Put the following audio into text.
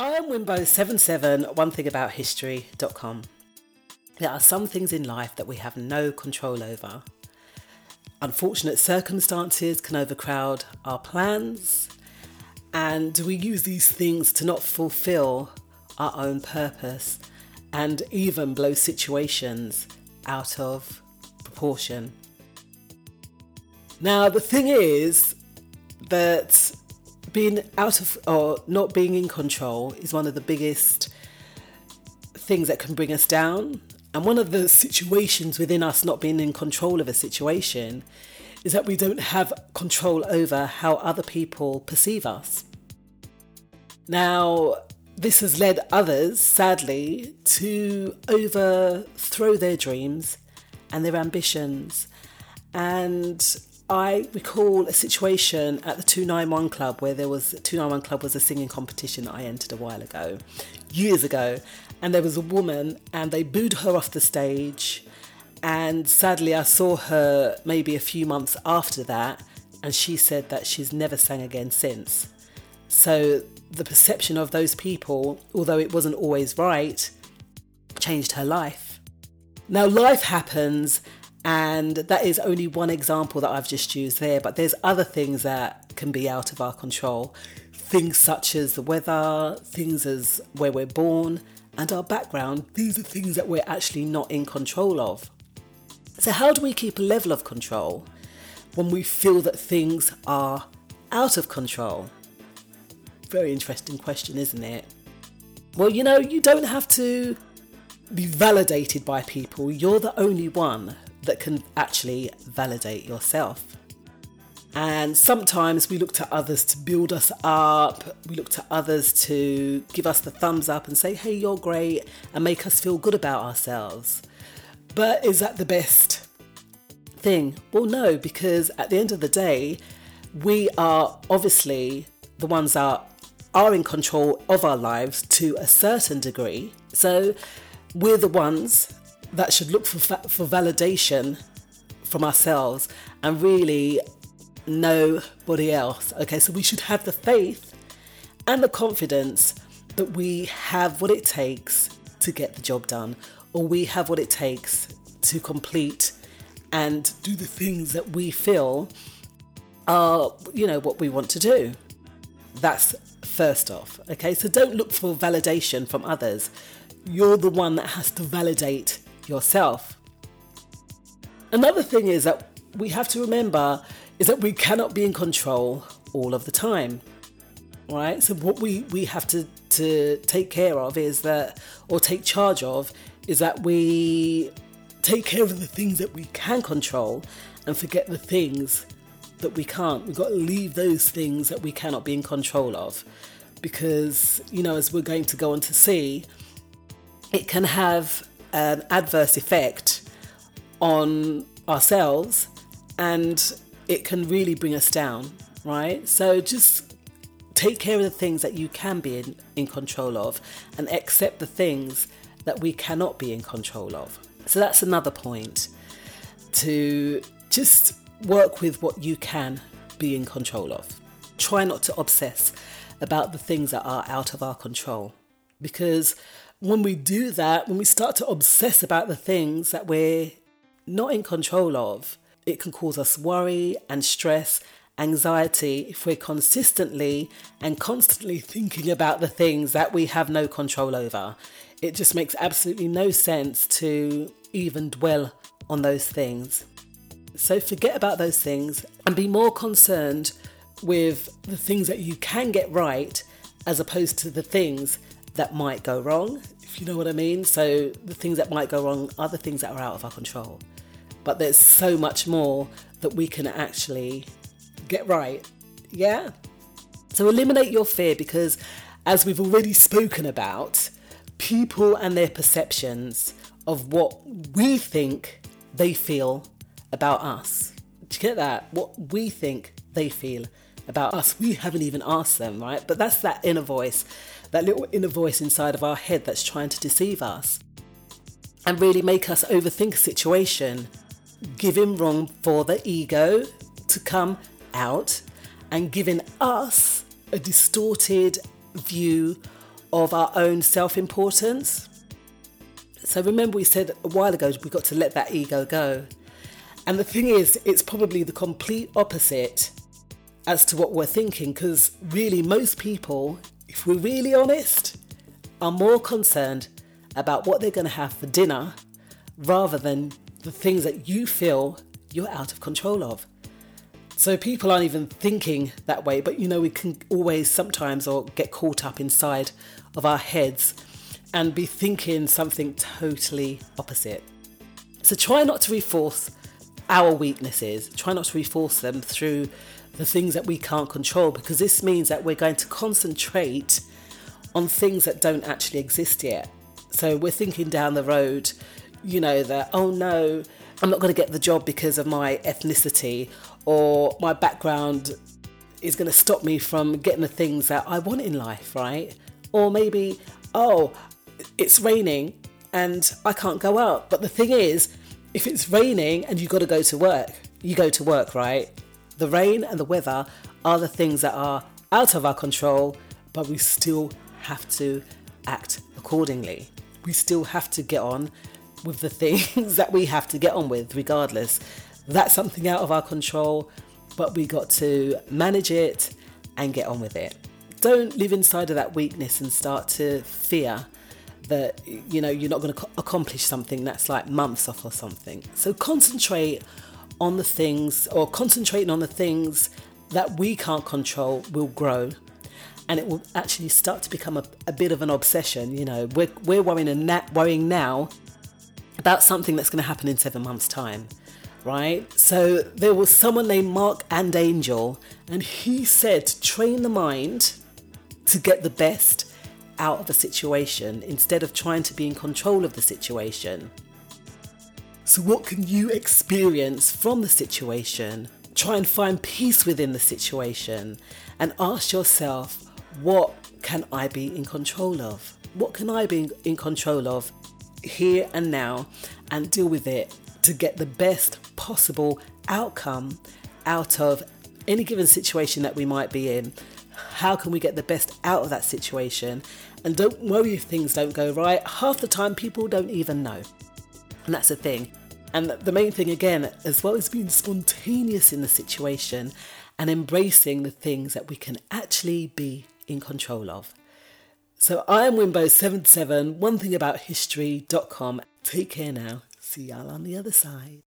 I'm Wimbo77, one thing about history.com. There are some things in life that we have no control over. Unfortunate circumstances can overcrowd our plans, and we use these things to not fulfill our own purpose and even blow situations out of proportion. Now, the thing is that being out of or not being in control is one of the biggest things that can bring us down. And one of the situations within us not being in control of a situation is that we don't have control over how other people perceive us. Now, this has led others, sadly, to overthrow their dreams and their ambitions. And I recall a situation at the 291 Club where there was 291 Club was a singing competition that I entered a while ago, years ago, and there was a woman and they booed her off the stage. And sadly, I saw her maybe a few months after that, and she said that she's never sang again since. So the perception of those people, although it wasn't always right, changed her life. Now, life happens, and that is only one example that I've just used there, but there's other things that can be out of our control. Things such as the weather, things as where we're born, and our background. These are things that we're actually not in control of. So, how do we keep a level of control when we feel that things are out of control? Very interesting question, isn't it? Well, you know, you don't have to be validated by people. You're the only one that can actually validate yourself. And sometimes we look to others to build us up, we look to others to give us the thumbs up and say, hey, you're great, and make us feel good about ourselves. But is that the best thing? Well, no, because at the end of the day, we are obviously the ones that are in control of our lives to a certain degree. So we're the ones that should look for, for validation from ourselves and really nobody else. Okay, so we should have the faith and the confidence that we have what it takes to get the job done, or we have what it takes to complete and do the things that we feel are, you know, what we want to do. That's first off. Okay, so don't look for validation from others. You're the one that has to validate yourself. Another thing is that we have to remember is that we cannot be in control all of the time. Right? So what we, we have to, to take care of is that or take charge of is that we take care of the things that we can control and forget the things that we can't. We've got to leave those things that we cannot be in control of. Because, you know, as we're going to go on to see, it can have an adverse effect on ourselves and it can really bring us down, right? So just take care of the things that you can be in, in control of and accept the things that we cannot be in control of. So that's another point to just work with what you can be in control of. Try not to obsess about the things that are out of our control. Because when we do that, when we start to obsess about the things that we're not in control of, it can cause us worry and stress, anxiety if we're consistently and constantly thinking about the things that we have no control over. It just makes absolutely no sense to even dwell on those things. So forget about those things and be more concerned with the things that you can get right as opposed to the things that might go wrong, if you know what I mean. So the things that might go wrong are the things that are out of our control. But there's so much more that we can actually get right. Yeah? So eliminate your fear because, as we've already spoken about, people and their perceptions of what we think they feel about us. Do you get that? What we think they feel about us. We haven't even asked them, right? But that's that inner voice, that little inner voice inside of our head that's trying to deceive us and really make us overthink a situation, giving room for the ego to come out and giving us a distorted view of our own self importance. So remember, we said a while ago we've got to let that ego go. And the thing is, it's probably the complete opposite as to what we're thinking because really, most people, if we're really honest, are more concerned about what they're going to have for dinner rather than the things that you feel you're out of control of. So people aren't even thinking that way, but you know, we can always sometimes or get caught up inside of our heads and be thinking something totally opposite. So try not to reinforce our weaknesses, try not to reinforce them through the things that we can't control because this means that we're going to concentrate on things that don't actually exist yet. So we're thinking down the road, you know, that, oh no, I'm not going to get the job because of my ethnicity or my background is going to stop me from getting the things that I want in life, right? Or maybe, oh, it's raining and I can't go out. But the thing is, if it's raining and you've got to go to work, you go to work, right? The rain and the weather are the things that are out of our control, but we still have to act accordingly. We still have to get on with the things that we have to get on with, regardless. That's something out of our control, but we got to manage it and get on with it. Don't live inside of that weakness and start to fear that you know you're not going to accomplish something that's like months off or something. So concentrate on the things or concentrating on the things that we can't control will grow and it will actually start to become a, a bit of an obsession. You know, we're, we're worrying, and na- worrying now about something that's going to happen in seven months' time, right? So there was someone named Marc and Angel, and he said, train the mind to get the best out of a situation instead of trying to be in control of the situation. So, what can you experience from the situation? Try and find peace within the situation and ask yourself, what can I be in control of? What can I be in control of here and now and deal with it to get the best possible outcome out of any given situation that we might be in? How can we get the best out of that situation? And don't worry if things don't go right. Half the time, people don't even know. And that's the thing. And the main thing, again, as well as being spontaneous in the situation and embracing the things that we can actually be in control of. So I am Wimbo77, one thing about history.com. Take care now. See y'all on the other side.